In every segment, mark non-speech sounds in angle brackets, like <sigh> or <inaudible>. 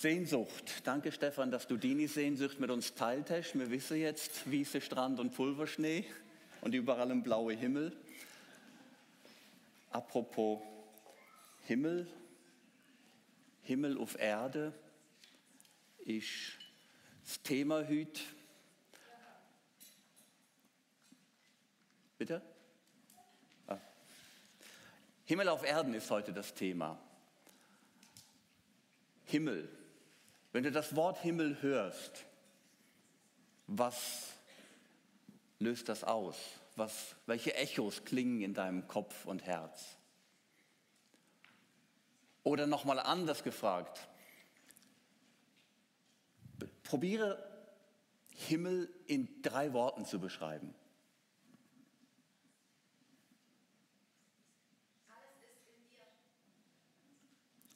Sehnsucht. Danke, Stefan, dass du Dini Sehnsucht mit uns teilt hast. Wir wissen jetzt Wiese, Strand und Pulverschnee und überall ein blauer Himmel. Apropos Himmel, Himmel auf Erde ist das Thema heute. Bitte? Ah. Himmel auf Erden ist heute das Thema. Himmel. Wenn du das Wort Himmel hörst, was löst das aus? Was, welche Echos klingen in deinem Kopf und Herz? Oder nochmal anders gefragt, probiere Himmel in drei Worten zu beschreiben.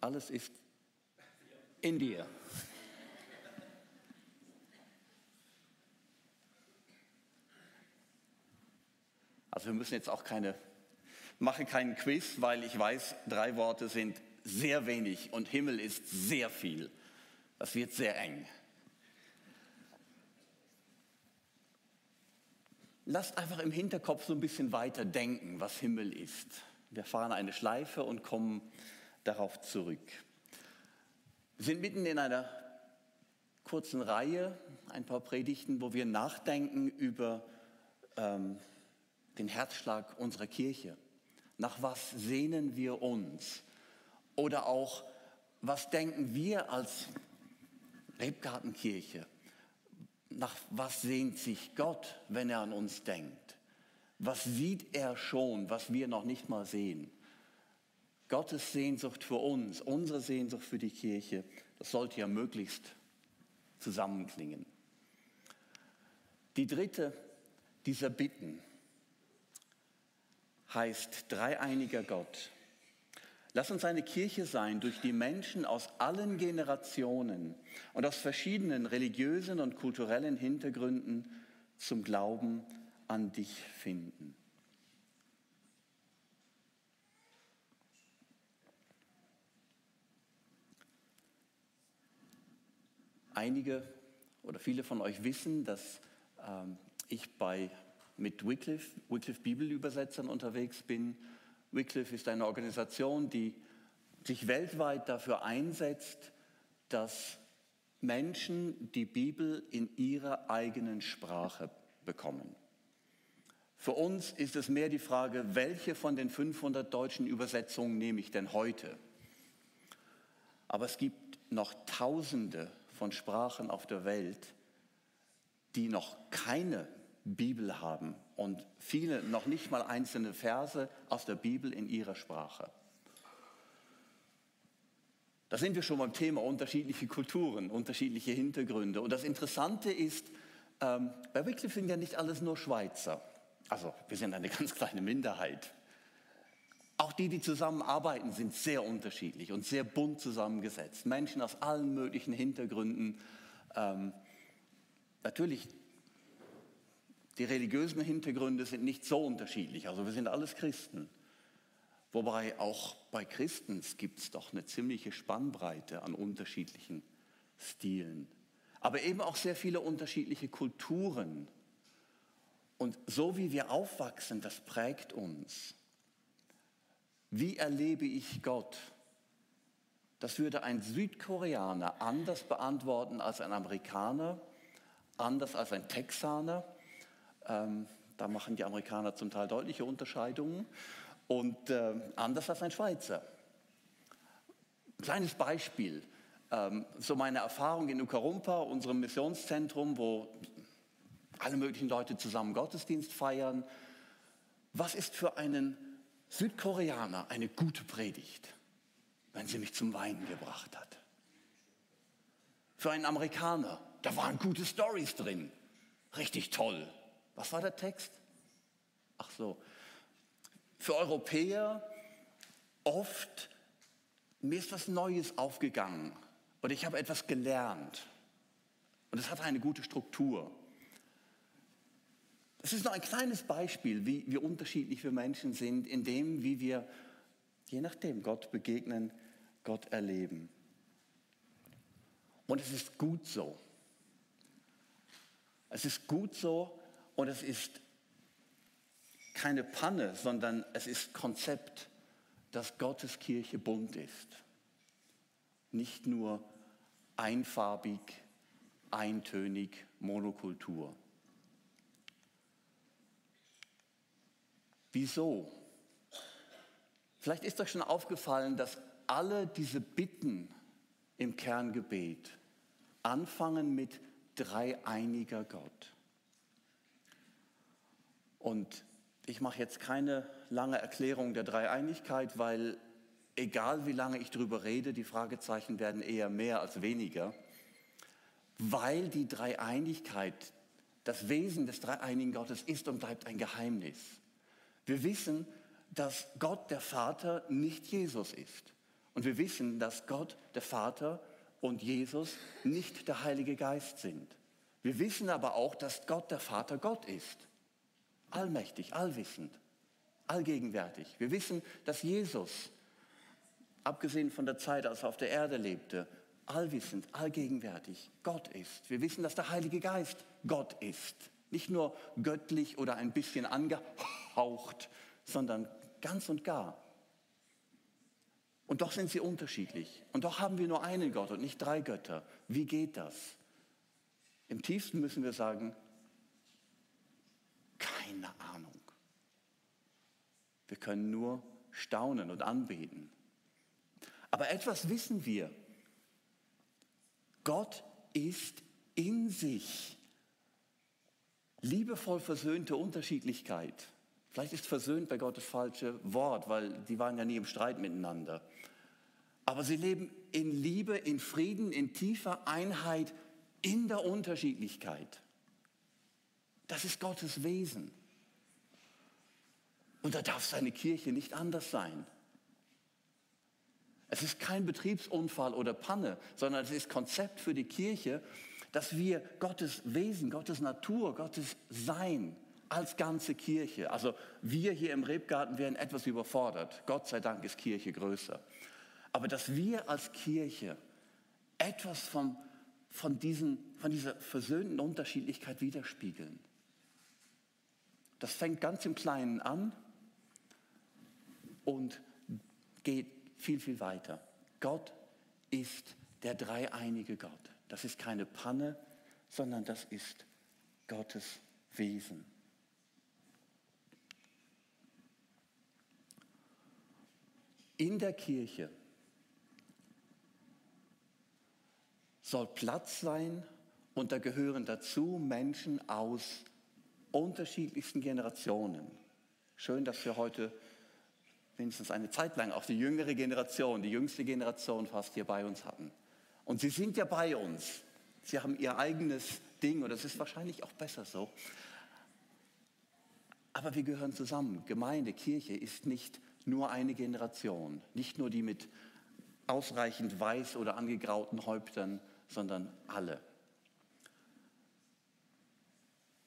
Alles ist in dir. Also wir müssen jetzt auch keine, machen keinen Quiz, weil ich weiß, drei Worte sind sehr wenig und Himmel ist sehr viel. Das wird sehr eng. Lasst einfach im Hinterkopf so ein bisschen weiter denken, was Himmel ist. Wir fahren eine Schleife und kommen darauf zurück. Wir sind mitten in einer kurzen Reihe, ein paar Predigten, wo wir nachdenken über ähm, den Herzschlag unserer Kirche. Nach was sehnen wir uns? Oder auch, was denken wir als Rebgartenkirche? Nach was sehnt sich Gott, wenn er an uns denkt? Was sieht er schon, was wir noch nicht mal sehen? Gottes Sehnsucht für uns, unsere Sehnsucht für die Kirche, das sollte ja möglichst zusammenklingen. Die dritte dieser Bitten heißt dreieiniger Gott. Lass uns eine Kirche sein, durch die Menschen aus allen Generationen und aus verschiedenen religiösen und kulturellen Hintergründen zum Glauben an dich finden. Einige oder viele von euch wissen, dass ähm, ich bei, mit Wycliffe, Wycliffe Bibelübersetzern unterwegs bin. Wycliffe ist eine Organisation, die sich weltweit dafür einsetzt, dass Menschen die Bibel in ihrer eigenen Sprache bekommen. Für uns ist es mehr die Frage, welche von den 500 deutschen Übersetzungen nehme ich denn heute? Aber es gibt noch Tausende von Sprachen auf der Welt, die noch keine Bibel haben und viele noch nicht mal einzelne Verse aus der Bibel in ihrer Sprache. Da sind wir schon beim Thema unterschiedliche Kulturen, unterschiedliche Hintergründe. Und das Interessante ist, ähm, bei Wycliffe sind ja nicht alles nur Schweizer. Also wir sind eine <laughs> ganz kleine Minderheit. Auch die, die zusammenarbeiten, sind sehr unterschiedlich und sehr bunt zusammengesetzt. Menschen aus allen möglichen Hintergründen. Ähm, natürlich, die religiösen Hintergründe sind nicht so unterschiedlich. Also wir sind alles Christen. Wobei auch bei Christen gibt es doch eine ziemliche Spannbreite an unterschiedlichen Stilen. Aber eben auch sehr viele unterschiedliche Kulturen. Und so wie wir aufwachsen, das prägt uns. Wie erlebe ich Gott? Das würde ein Südkoreaner anders beantworten als ein Amerikaner, anders als ein Texaner. Ähm, da machen die Amerikaner zum Teil deutliche Unterscheidungen und äh, anders als ein Schweizer. Kleines Beispiel, ähm, so meine Erfahrung in Ukarumpa, unserem Missionszentrum, wo alle möglichen Leute zusammen Gottesdienst feiern. Was ist für einen Südkoreaner eine gute Predigt, wenn sie mich zum Weinen gebracht hat. Für einen Amerikaner, da waren gute Stories drin. Richtig toll. Was war der Text? Ach so. Für Europäer oft, mir ist was Neues aufgegangen oder ich habe etwas gelernt. Und es hat eine gute Struktur. Das ist nur ein kleines Beispiel, wie, wie unterschiedlich wir Menschen sind, in dem, wie wir, je nachdem, Gott begegnen, Gott erleben. Und es ist gut so. Es ist gut so und es ist keine Panne, sondern es ist Konzept, dass Gottes Kirche bunt ist. Nicht nur einfarbig, eintönig, Monokultur. Wieso? Vielleicht ist euch schon aufgefallen, dass alle diese Bitten im Kerngebet anfangen mit dreieiniger Gott. Und ich mache jetzt keine lange Erklärung der Dreieinigkeit, weil egal wie lange ich darüber rede, die Fragezeichen werden eher mehr als weniger, weil die Dreieinigkeit, das Wesen des dreieinigen Gottes ist und bleibt ein Geheimnis. Wir wissen, dass Gott der Vater nicht Jesus ist. Und wir wissen, dass Gott der Vater und Jesus nicht der Heilige Geist sind. Wir wissen aber auch, dass Gott der Vater Gott ist. Allmächtig, allwissend, allgegenwärtig. Wir wissen, dass Jesus, abgesehen von der Zeit, als er auf der Erde lebte, allwissend, allgegenwärtig Gott ist. Wir wissen, dass der Heilige Geist Gott ist. Nicht nur göttlich oder ein bisschen angehaucht, sondern ganz und gar. Und doch sind sie unterschiedlich. Und doch haben wir nur einen Gott und nicht drei Götter. Wie geht das? Im tiefsten müssen wir sagen, keine Ahnung. Wir können nur staunen und anbeten. Aber etwas wissen wir. Gott ist in sich liebevoll versöhnte Unterschiedlichkeit. Vielleicht ist versöhnt bei Gott das falsche Wort, weil die waren ja nie im Streit miteinander. Aber sie leben in Liebe, in Frieden, in tiefer Einheit, in der Unterschiedlichkeit. Das ist Gottes Wesen. Und da darf seine Kirche nicht anders sein. Es ist kein Betriebsunfall oder Panne, sondern es ist Konzept für die Kirche, dass wir Gottes Wesen, Gottes Natur, Gottes Sein als ganze Kirche, also wir hier im Rebgarten werden etwas überfordert. Gott sei Dank ist Kirche größer. Aber dass wir als Kirche etwas vom, von, diesen, von dieser versöhnten Unterschiedlichkeit widerspiegeln. Das fängt ganz im Kleinen an und geht viel, viel weiter. Gott ist der dreieinige Gott. Das ist keine Panne, sondern das ist Gottes Wesen. In der Kirche soll Platz sein und da gehören dazu Menschen aus unterschiedlichsten Generationen. Schön, dass wir heute mindestens eine Zeit lang auch die jüngere Generation, die jüngste Generation fast hier bei uns hatten. Und sie sind ja bei uns. Sie haben ihr eigenes Ding und das ist wahrscheinlich auch besser so. Aber wir gehören zusammen. Gemeinde, Kirche ist nicht nur eine Generation, nicht nur die mit ausreichend weiß oder angegrauten Häuptern, sondern alle.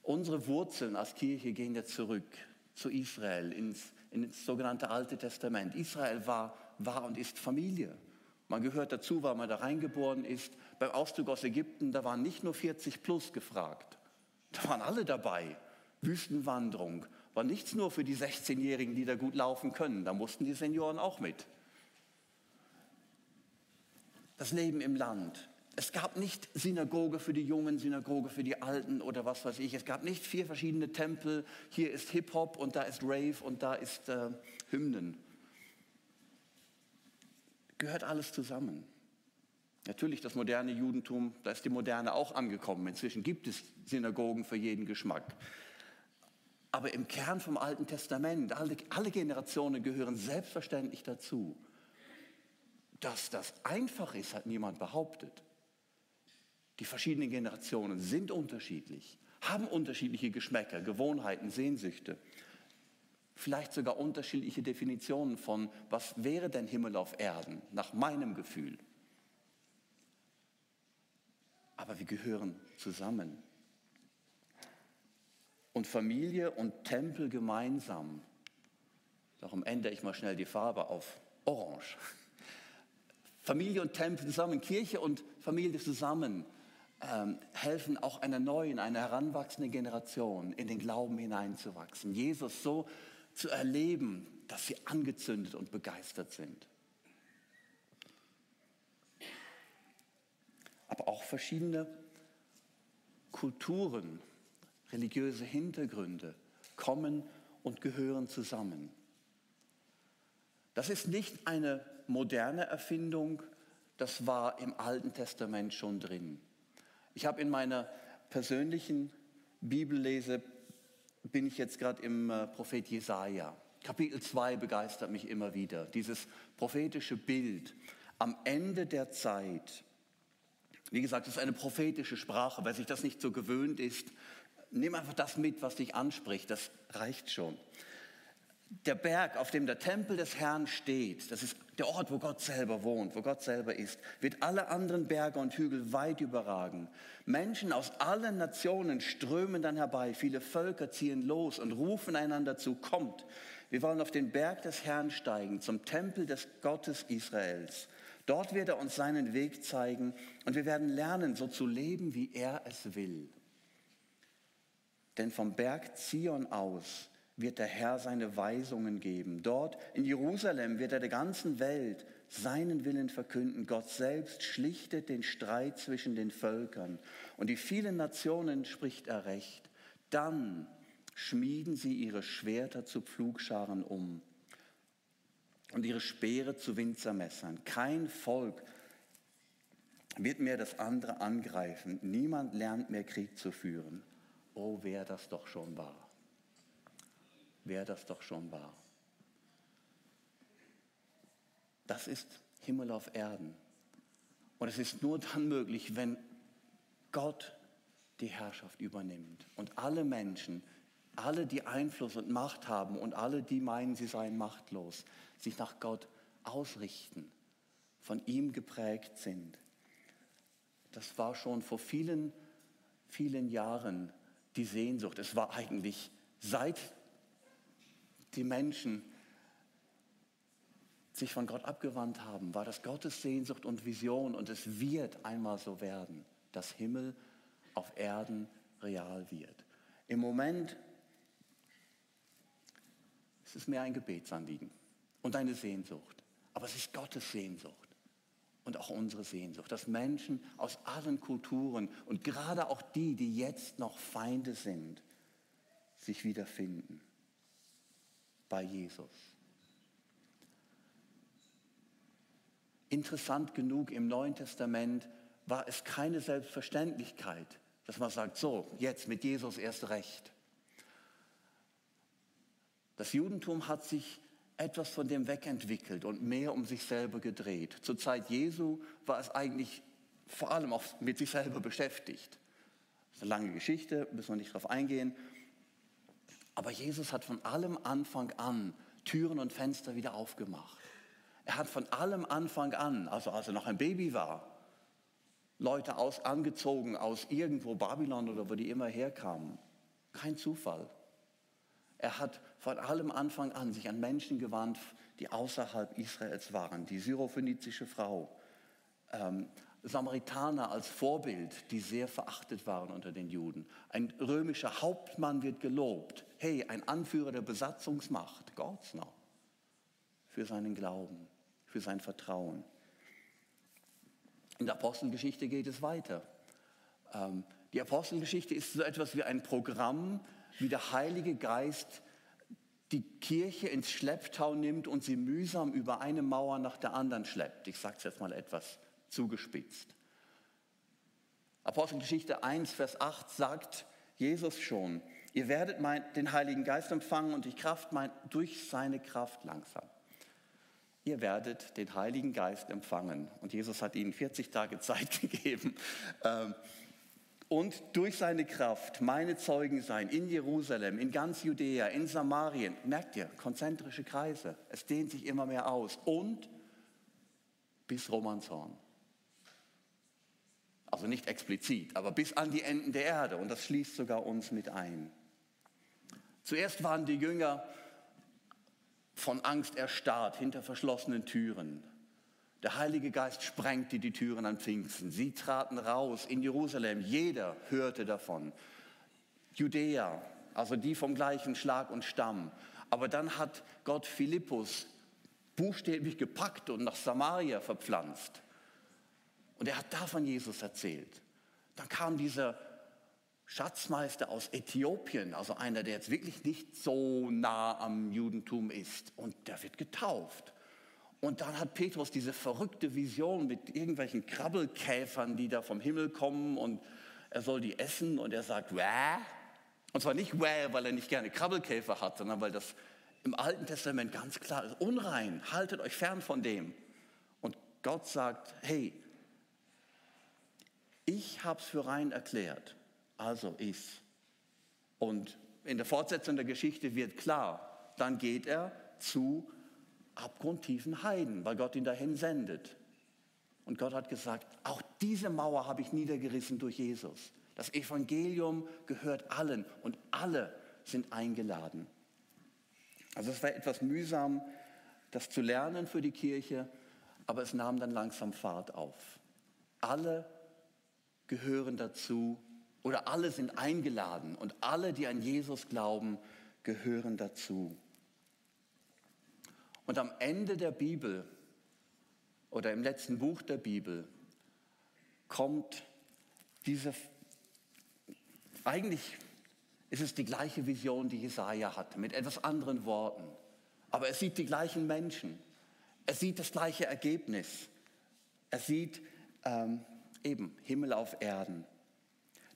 Unsere Wurzeln als Kirche gehen ja zurück zu Israel, ins, ins sogenannte Alte Testament. Israel war, war und ist Familie. Man gehört dazu, weil man da reingeboren ist. Beim Auszug aus Ägypten, da waren nicht nur 40 plus gefragt. Da waren alle dabei. Wüstenwanderung war nichts nur für die 16-Jährigen, die da gut laufen können. Da mussten die Senioren auch mit. Das Leben im Land, es gab nicht Synagoge für die Jungen, Synagoge für die Alten oder was weiß ich. Es gab nicht vier verschiedene Tempel. Hier ist Hip-Hop und da ist Rave und da ist äh, Hymnen. Gehört alles zusammen. Natürlich das moderne Judentum, da ist die Moderne auch angekommen. Inzwischen gibt es Synagogen für jeden Geschmack. Aber im Kern vom Alten Testament, alle, alle Generationen gehören selbstverständlich dazu. Dass das einfach ist, hat niemand behauptet. Die verschiedenen Generationen sind unterschiedlich, haben unterschiedliche Geschmäcker, Gewohnheiten, Sehnsüchte. Vielleicht sogar unterschiedliche Definitionen von, was wäre denn Himmel auf Erden, nach meinem Gefühl. Aber wir gehören zusammen. Und Familie und Tempel gemeinsam, darum ändere ich mal schnell die Farbe auf Orange, Familie und Tempel zusammen, Kirche und Familie zusammen ähm, helfen auch einer neuen, einer heranwachsenden Generation in den Glauben hineinzuwachsen. Jesus so zu erleben, dass sie angezündet und begeistert sind. Aber auch verschiedene Kulturen, religiöse Hintergründe kommen und gehören zusammen. Das ist nicht eine moderne Erfindung, das war im Alten Testament schon drin. Ich habe in meiner persönlichen Bibellese, bin ich jetzt gerade im äh, Prophet Jesaja. Kapitel 2 begeistert mich immer wieder. Dieses prophetische Bild am Ende der Zeit. Wie gesagt, es ist eine prophetische Sprache. Wer sich das nicht so gewöhnt ist, nimm einfach das mit, was dich anspricht. Das reicht schon der Berg, auf dem der Tempel des Herrn steht, das ist der Ort, wo Gott selber wohnt, wo Gott selber ist, wird alle anderen Berge und Hügel weit überragen. Menschen aus allen Nationen strömen dann herbei, viele Völker ziehen los und rufen einander zu, kommt, wir wollen auf den Berg des Herrn steigen, zum Tempel des Gottes Israels. Dort wird er uns seinen Weg zeigen und wir werden lernen, so zu leben, wie er es will. Denn vom Berg Zion aus wird der Herr seine Weisungen geben. Dort in Jerusalem wird er der ganzen Welt seinen Willen verkünden. Gott selbst schlichtet den Streit zwischen den Völkern und die vielen Nationen spricht er recht. Dann schmieden sie ihre Schwerter zu Pflugscharen um und ihre Speere zu Winzermessern. Kein Volk wird mehr das andere angreifen. Niemand lernt mehr Krieg zu führen. Oh, wer das doch schon war wer das doch schon war. Das ist Himmel auf Erden. Und es ist nur dann möglich, wenn Gott die Herrschaft übernimmt und alle Menschen, alle, die Einfluss und Macht haben und alle, die meinen, sie seien machtlos, sich nach Gott ausrichten, von ihm geprägt sind. Das war schon vor vielen, vielen Jahren die Sehnsucht. Es war eigentlich seit die Menschen sich von Gott abgewandt haben, war das Gottes Sehnsucht und Vision und es wird einmal so werden, dass Himmel auf Erden real wird. Im Moment ist es mehr ein Gebetsanliegen und eine Sehnsucht, aber es ist Gottes Sehnsucht und auch unsere Sehnsucht, dass Menschen aus allen Kulturen und gerade auch die, die jetzt noch Feinde sind, sich wiederfinden bei Jesus. Interessant genug, im Neuen Testament war es keine Selbstverständlichkeit, dass man sagt, so, jetzt mit Jesus erst recht. Das Judentum hat sich etwas von dem wegentwickelt und mehr um sich selber gedreht. Zur Zeit Jesu war es eigentlich vor allem auch mit sich selber beschäftigt. Das ist eine lange Geschichte, müssen wir nicht darauf eingehen. Aber Jesus hat von allem Anfang an Türen und Fenster wieder aufgemacht. Er hat von allem Anfang an, also als er noch ein Baby war, Leute aus, angezogen aus irgendwo Babylon oder wo die immer herkamen. Kein Zufall. Er hat von allem Anfang an sich an Menschen gewandt, die außerhalb Israels waren. Die syrophönizische Frau, ähm, Samaritaner als Vorbild, die sehr verachtet waren unter den Juden. Ein römischer Hauptmann wird gelobt. Hey, ein Anführer der Besatzungsmacht, Gortzner, für seinen Glauben, für sein Vertrauen. In der Apostelgeschichte geht es weiter. Ähm, die Apostelgeschichte ist so etwas wie ein Programm, wie der Heilige Geist die Kirche ins Schlepptau nimmt und sie mühsam über eine Mauer nach der anderen schleppt. Ich sage es jetzt mal etwas zugespitzt. Apostelgeschichte 1, Vers 8 sagt Jesus schon, ihr werdet mein, den Heiligen Geist empfangen und die Kraft mein, durch seine Kraft langsam. Ihr werdet den Heiligen Geist empfangen. Und Jesus hat ihnen 40 Tage Zeit <laughs> gegeben. Ähm, und durch seine Kraft meine Zeugen sein in Jerusalem, in ganz Judäa, in Samarien. Merkt ihr, konzentrische Kreise. Es dehnt sich immer mehr aus. Und bis Romanshorn. Also nicht explizit, aber bis an die Enden der Erde. Und das schließt sogar uns mit ein. Zuerst waren die Jünger von Angst erstarrt hinter verschlossenen Türen. Der Heilige Geist sprengte die Türen an Pfingsten. Sie traten raus in Jerusalem. Jeder hörte davon. Judäa, also die vom gleichen Schlag und Stamm. Aber dann hat Gott Philippus buchstäblich gepackt und nach Samaria verpflanzt. Und er hat davon Jesus erzählt. Dann kam dieser Schatzmeister aus Äthiopien, also einer, der jetzt wirklich nicht so nah am Judentum ist, und der wird getauft. Und dann hat Petrus diese verrückte Vision mit irgendwelchen Krabbelkäfern, die da vom Himmel kommen und er soll die essen und er sagt, Wäh? Und zwar nicht Wäh, weil er nicht gerne Krabbelkäfer hat, sondern weil das im Alten Testament ganz klar ist, unrein, haltet euch fern von dem. Und Gott sagt, hey, ich habe es für rein erklärt, also ist. Und in der Fortsetzung der Geschichte wird klar, dann geht er zu abgrundtiefen Heiden, weil Gott ihn dahin sendet. Und Gott hat gesagt, auch diese Mauer habe ich niedergerissen durch Jesus. Das Evangelium gehört allen und alle sind eingeladen. Also es war etwas mühsam, das zu lernen für die Kirche, aber es nahm dann langsam Fahrt auf. Alle gehören dazu oder alle sind eingeladen und alle, die an Jesus glauben, gehören dazu. Und am Ende der Bibel oder im letzten Buch der Bibel kommt diese, eigentlich ist es die gleiche Vision, die Jesaja hatte, mit etwas anderen Worten. Aber er sieht die gleichen Menschen. Er sieht das gleiche Ergebnis. Er sieht ähm, eben Himmel auf Erden.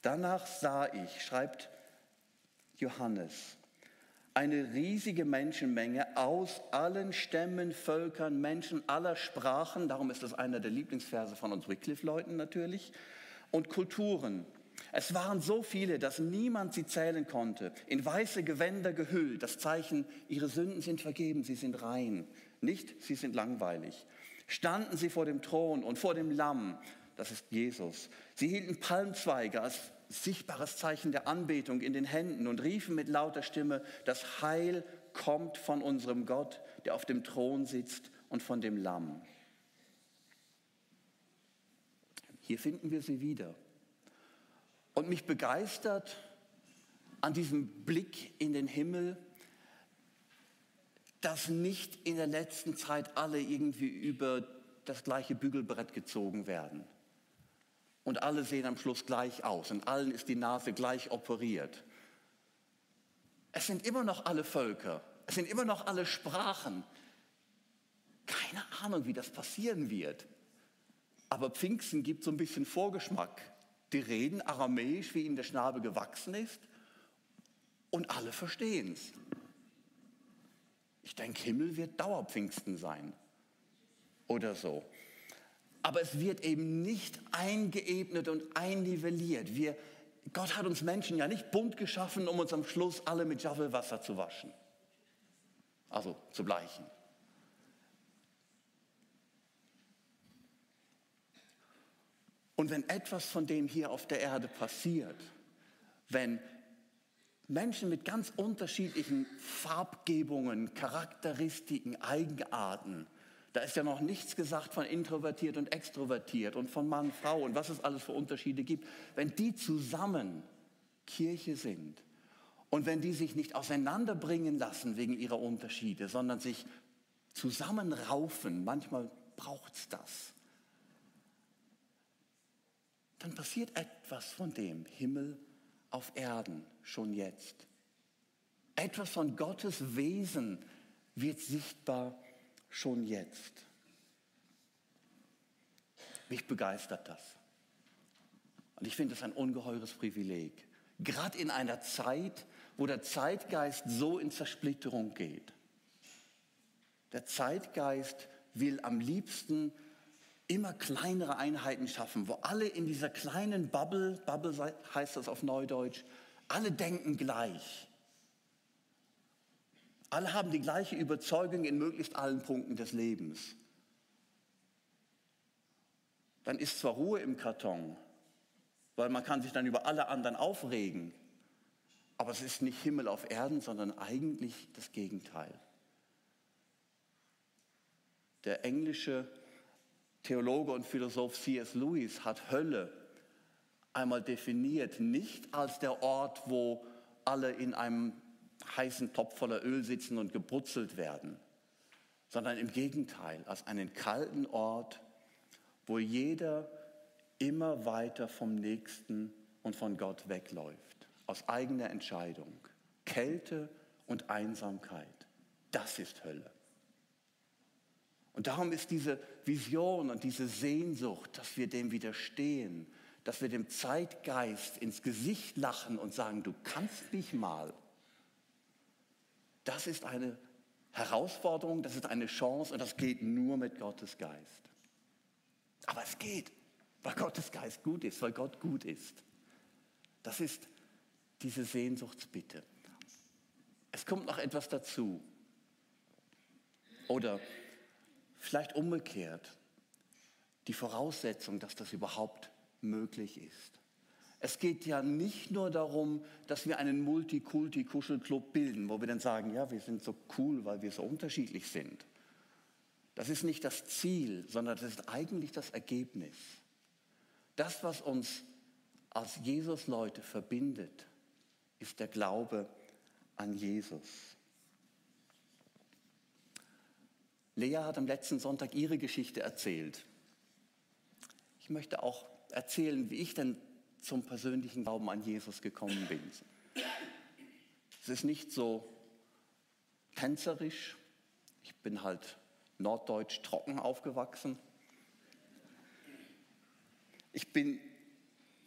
Danach sah ich, schreibt Johannes, eine riesige Menschenmenge aus allen Stämmen, Völkern, Menschen aller Sprachen, darum ist das einer der Lieblingsverse von uns Wycliffe-Leuten natürlich, und Kulturen. Es waren so viele, dass niemand sie zählen konnte, in weiße Gewänder gehüllt, das Zeichen, ihre Sünden sind vergeben, sie sind rein, nicht, sie sind langweilig. Standen sie vor dem Thron und vor dem Lamm, das ist Jesus. Sie hielten Palmzweige als sichtbares Zeichen der Anbetung in den Händen und riefen mit lauter Stimme, das Heil kommt von unserem Gott, der auf dem Thron sitzt und von dem Lamm. Hier finden wir sie wieder. Und mich begeistert an diesem Blick in den Himmel, dass nicht in der letzten Zeit alle irgendwie über das gleiche Bügelbrett gezogen werden und alle sehen am Schluss gleich aus und allen ist die Nase gleich operiert. Es sind immer noch alle Völker, es sind immer noch alle Sprachen. Keine Ahnung, wie das passieren wird. Aber Pfingsten gibt so ein bisschen Vorgeschmack. Die reden aramäisch, wie ihnen der Schnabel gewachsen ist, und alle verstehen es. Ich denke, Himmel wird Dauerpfingsten sein oder so. Aber es wird eben nicht eingeebnet und einnivelliert. Wir, Gott hat uns Menschen ja nicht bunt geschaffen, um uns am Schluss alle mit Javelwasser zu waschen. Also zu bleichen. Und wenn etwas von dem hier auf der Erde passiert, wenn Menschen mit ganz unterschiedlichen Farbgebungen, Charakteristiken, Eigenarten da ist ja noch nichts gesagt von introvertiert und extrovertiert und von Mann, Frau und was es alles für Unterschiede gibt. Wenn die zusammen Kirche sind und wenn die sich nicht auseinanderbringen lassen wegen ihrer Unterschiede, sondern sich zusammenraufen, manchmal braucht es das, dann passiert etwas von dem Himmel auf Erden schon jetzt. Etwas von Gottes Wesen wird sichtbar schon jetzt. Mich begeistert das. Und ich finde es ein ungeheures Privileg. Gerade in einer Zeit, wo der Zeitgeist so in Zersplitterung geht. Der Zeitgeist will am liebsten immer kleinere Einheiten schaffen, wo alle in dieser kleinen Bubble, Bubble heißt das auf Neudeutsch, alle denken gleich. Alle haben die gleiche Überzeugung in möglichst allen Punkten des Lebens. Dann ist zwar Ruhe im Karton, weil man kann sich dann über alle anderen aufregen, aber es ist nicht Himmel auf Erden, sondern eigentlich das Gegenteil. Der englische Theologe und Philosoph C.S. Lewis hat Hölle einmal definiert, nicht als der Ort, wo alle in einem heißen Topf voller Öl sitzen und gebrutzelt werden, sondern im Gegenteil, als einen kalten Ort, wo jeder immer weiter vom Nächsten und von Gott wegläuft, aus eigener Entscheidung. Kälte und Einsamkeit, das ist Hölle. Und darum ist diese Vision und diese Sehnsucht, dass wir dem widerstehen, dass wir dem Zeitgeist ins Gesicht lachen und sagen, du kannst mich mal. Das ist eine Herausforderung, das ist eine Chance und das geht nur mit Gottes Geist. Aber es geht, weil Gottes Geist gut ist, weil Gott gut ist. Das ist diese Sehnsuchtsbitte. Es kommt noch etwas dazu. Oder vielleicht umgekehrt, die Voraussetzung, dass das überhaupt möglich ist. Es geht ja nicht nur darum, dass wir einen Multikulti-Kuschelclub bilden, wo wir dann sagen, ja, wir sind so cool, weil wir so unterschiedlich sind. Das ist nicht das Ziel, sondern das ist eigentlich das Ergebnis. Das, was uns als Jesus-Leute verbindet, ist der Glaube an Jesus. Lea hat am letzten Sonntag ihre Geschichte erzählt. Ich möchte auch erzählen, wie ich denn zum persönlichen Glauben an Jesus gekommen bin. Es ist nicht so tänzerisch. Ich bin halt norddeutsch trocken aufgewachsen. Ich bin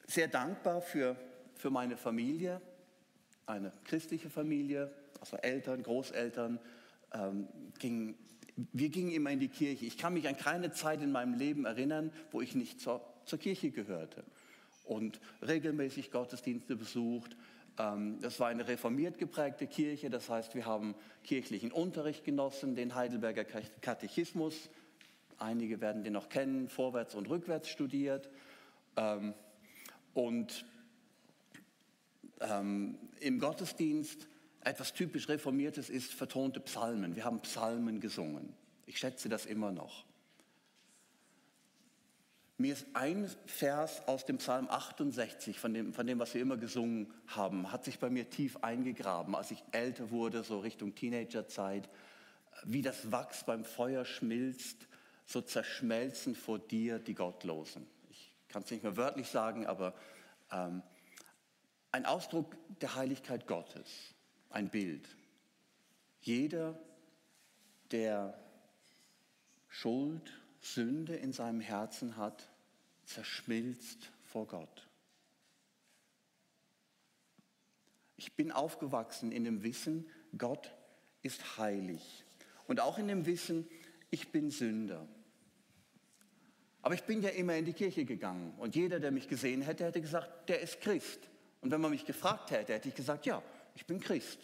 sehr dankbar für, für meine Familie, eine christliche Familie, also Eltern, Großeltern. Ähm, ging, wir gingen immer in die Kirche. Ich kann mich an keine Zeit in meinem Leben erinnern, wo ich nicht zur, zur Kirche gehörte und regelmäßig Gottesdienste besucht. Ähm, das war eine reformiert geprägte Kirche, das heißt, wir haben kirchlichen Unterricht genossen, den Heidelberger Katechismus. Einige werden den noch kennen, vorwärts und rückwärts studiert. Ähm, und ähm, im Gottesdienst etwas typisch Reformiertes ist vertonte Psalmen. Wir haben Psalmen gesungen. Ich schätze das immer noch. Mir ist ein Vers aus dem Psalm 68, von dem, von dem, was wir immer gesungen haben, hat sich bei mir tief eingegraben, als ich älter wurde, so Richtung Teenagerzeit. Wie das Wachs beim Feuer schmilzt, so zerschmelzen vor dir die Gottlosen. Ich kann es nicht mehr wörtlich sagen, aber ähm, ein Ausdruck der Heiligkeit Gottes, ein Bild. Jeder, der Schuld, Sünde in seinem Herzen hat, zerschmilzt vor Gott. Ich bin aufgewachsen in dem Wissen, Gott ist heilig. Und auch in dem Wissen, ich bin Sünder. Aber ich bin ja immer in die Kirche gegangen. Und jeder, der mich gesehen hätte, hätte gesagt, der ist Christ. Und wenn man mich gefragt hätte, hätte ich gesagt, ja, ich bin Christ.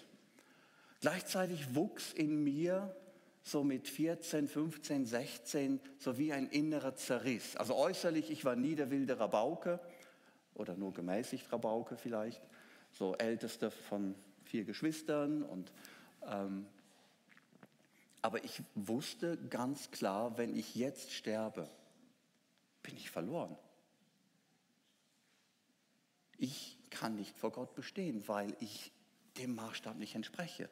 Gleichzeitig wuchs in mir so mit 14, 15, 16 so wie ein innerer Zerriss. Also äußerlich, ich war nie der wilde Rabauke oder nur gemäßigt Rabauke vielleicht, so ältester von vier Geschwistern. Und, ähm, aber ich wusste ganz klar, wenn ich jetzt sterbe, bin ich verloren. Ich kann nicht vor Gott bestehen, weil ich dem Maßstab nicht entspreche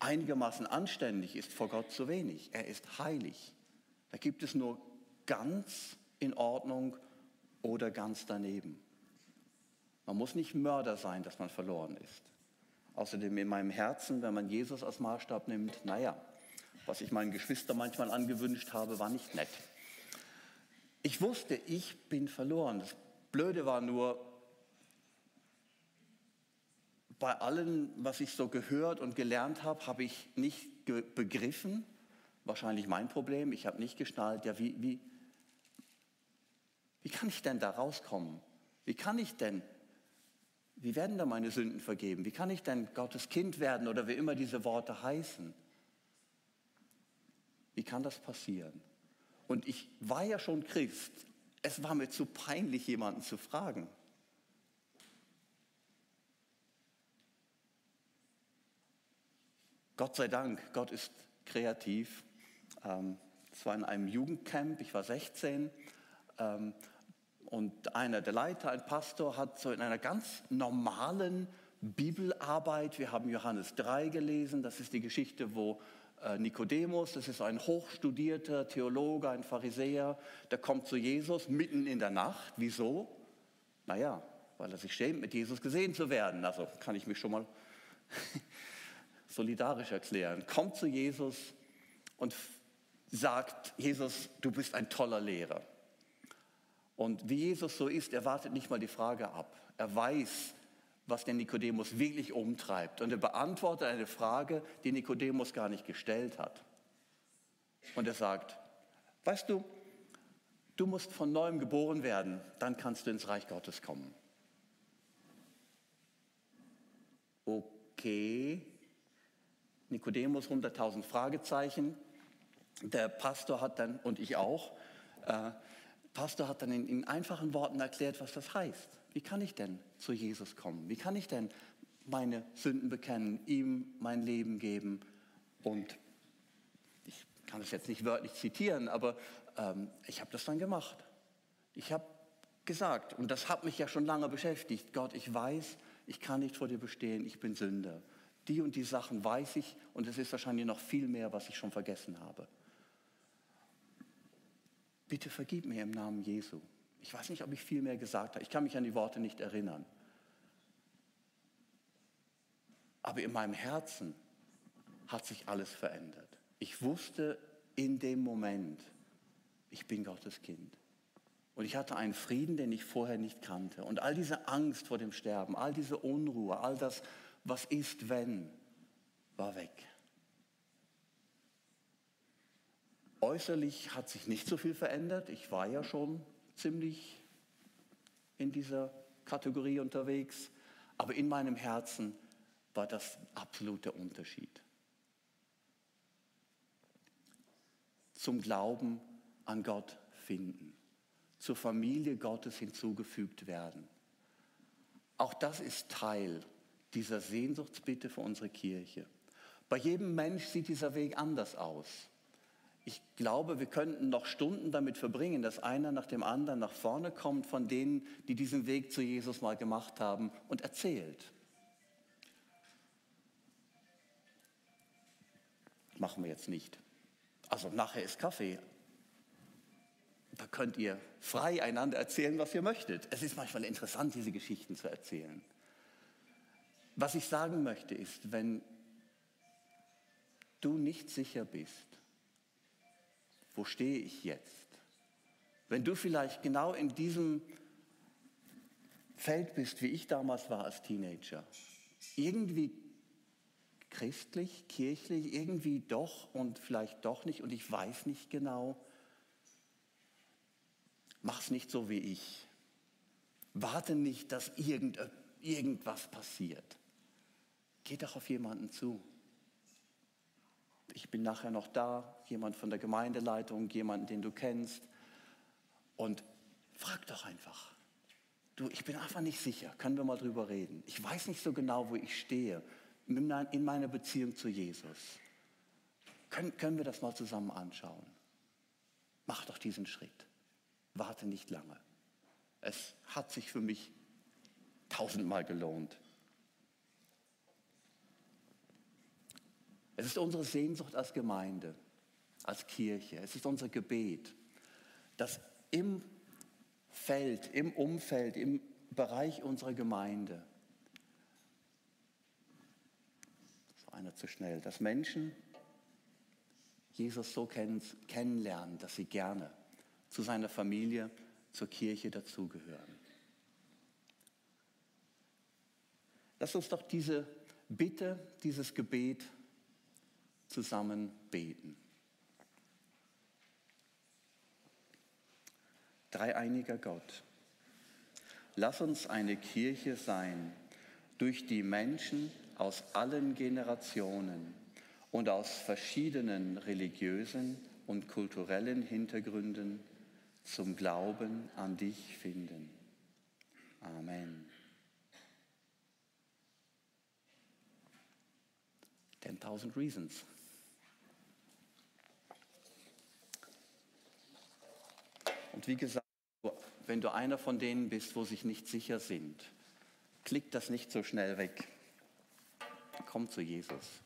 einigermaßen anständig ist vor Gott zu wenig. Er ist heilig. Da gibt es nur ganz in Ordnung oder ganz daneben. Man muss nicht Mörder sein, dass man verloren ist. Außerdem in meinem Herzen, wenn man Jesus als Maßstab nimmt, naja, was ich meinen Geschwistern manchmal angewünscht habe, war nicht nett. Ich wusste, ich bin verloren. Das Blöde war nur, bei allem, was ich so gehört und gelernt habe, habe ich nicht begriffen, wahrscheinlich mein Problem, ich habe nicht geschnallt, ja, wie, wie, wie kann ich denn da rauskommen? Wie kann ich denn, wie werden da meine Sünden vergeben? Wie kann ich denn Gottes Kind werden oder wie immer diese Worte heißen? Wie kann das passieren? Und ich war ja schon Christ. Es war mir zu peinlich, jemanden zu fragen. Gott sei Dank, Gott ist kreativ. Ähm, Es war in einem Jugendcamp, ich war 16. Ähm, und einer der Leiter, ein Pastor, hat so in einer ganz normalen Bibelarbeit, wir haben Johannes 3 gelesen, das ist die Geschichte, wo äh, Nikodemus, das ist ein hochstudierter Theologe, ein Pharisäer, der kommt zu Jesus mitten in der Nacht. Wieso? Naja, weil er sich schämt, mit Jesus gesehen zu werden. Also kann ich mich schon mal solidarisch erklären. Kommt zu Jesus und sagt, Jesus, du bist ein toller Lehrer. Und wie Jesus so ist, er wartet nicht mal die Frage ab. Er weiß, was den Nikodemus wirklich umtreibt. Und er beantwortet eine Frage, die Nikodemus gar nicht gestellt hat. Und er sagt, weißt du, du musst von neuem geboren werden, dann kannst du ins Reich Gottes kommen. Okay, Nikodemus 100.000 Fragezeichen. Der Pastor hat dann, und ich auch, äh, Pastor hat dann in, in einfachen Worten erklärt, was das heißt. Wie kann ich denn zu Jesus kommen? Wie kann ich denn meine Sünden bekennen, ihm mein Leben geben? Und ich kann es jetzt nicht wörtlich zitieren, aber ähm, ich habe das dann gemacht. Ich habe gesagt, und das hat mich ja schon lange beschäftigt, Gott, ich weiß, ich kann nicht vor dir bestehen, ich bin Sünder. Die und die Sachen weiß ich und es ist wahrscheinlich noch viel mehr, was ich schon vergessen habe. Bitte vergib mir im Namen Jesu. Ich weiß nicht, ob ich viel mehr gesagt habe. Ich kann mich an die Worte nicht erinnern. Aber in meinem Herzen hat sich alles verändert. Ich wusste in dem Moment, ich bin Gottes Kind. Und ich hatte einen Frieden, den ich vorher nicht kannte. Und all diese Angst vor dem Sterben, all diese Unruhe, all das, was ist, wenn, war weg. Äußerlich hat sich nicht so viel verändert. Ich war ja schon ziemlich in dieser Kategorie unterwegs. Aber in meinem Herzen war das absolute Unterschied. Zum Glauben an Gott finden, zur Familie Gottes hinzugefügt werden. Auch das ist Teil dieser Sehnsuchtsbitte für unsere Kirche. Bei jedem Mensch sieht dieser Weg anders aus. Ich glaube, wir könnten noch Stunden damit verbringen, dass einer nach dem anderen nach vorne kommt von denen, die diesen Weg zu Jesus mal gemacht haben und erzählt. Machen wir jetzt nicht. Also nachher ist Kaffee. Da könnt ihr frei einander erzählen, was ihr möchtet. Es ist manchmal interessant, diese Geschichten zu erzählen. Was ich sagen möchte ist, wenn du nicht sicher bist, wo stehe ich jetzt? Wenn du vielleicht genau in diesem Feld bist, wie ich damals war als Teenager, irgendwie christlich, kirchlich, irgendwie doch und vielleicht doch nicht und ich weiß nicht genau, mach's nicht so wie ich. Warte nicht, dass irgend, irgendwas passiert. Geh doch auf jemanden zu ich bin nachher noch da, jemand von der Gemeindeleitung, jemand, den du kennst. Und frag doch einfach. Du, ich bin einfach nicht sicher, können wir mal drüber reden. Ich weiß nicht so genau, wo ich stehe in meiner Beziehung zu Jesus. Können, können wir das mal zusammen anschauen? Mach doch diesen Schritt. Warte nicht lange. Es hat sich für mich tausendmal gelohnt. Es ist unsere Sehnsucht als Gemeinde, als Kirche. Es ist unser Gebet, dass im Feld, im Umfeld, im Bereich unserer Gemeinde, das war einer zu schnell, dass Menschen Jesus so kennenlernen, dass sie gerne zu seiner Familie, zur Kirche dazugehören. Lass uns doch diese Bitte, dieses Gebet zusammen beten. Dreieiniger Gott, lass uns eine Kirche sein, durch die Menschen aus allen Generationen und aus verschiedenen religiösen und kulturellen Hintergründen zum Glauben an dich finden. Amen. 10.000 Reasons. Und wie gesagt, wenn du einer von denen bist, wo sich nicht sicher sind, klick das nicht so schnell weg. Komm zu Jesus.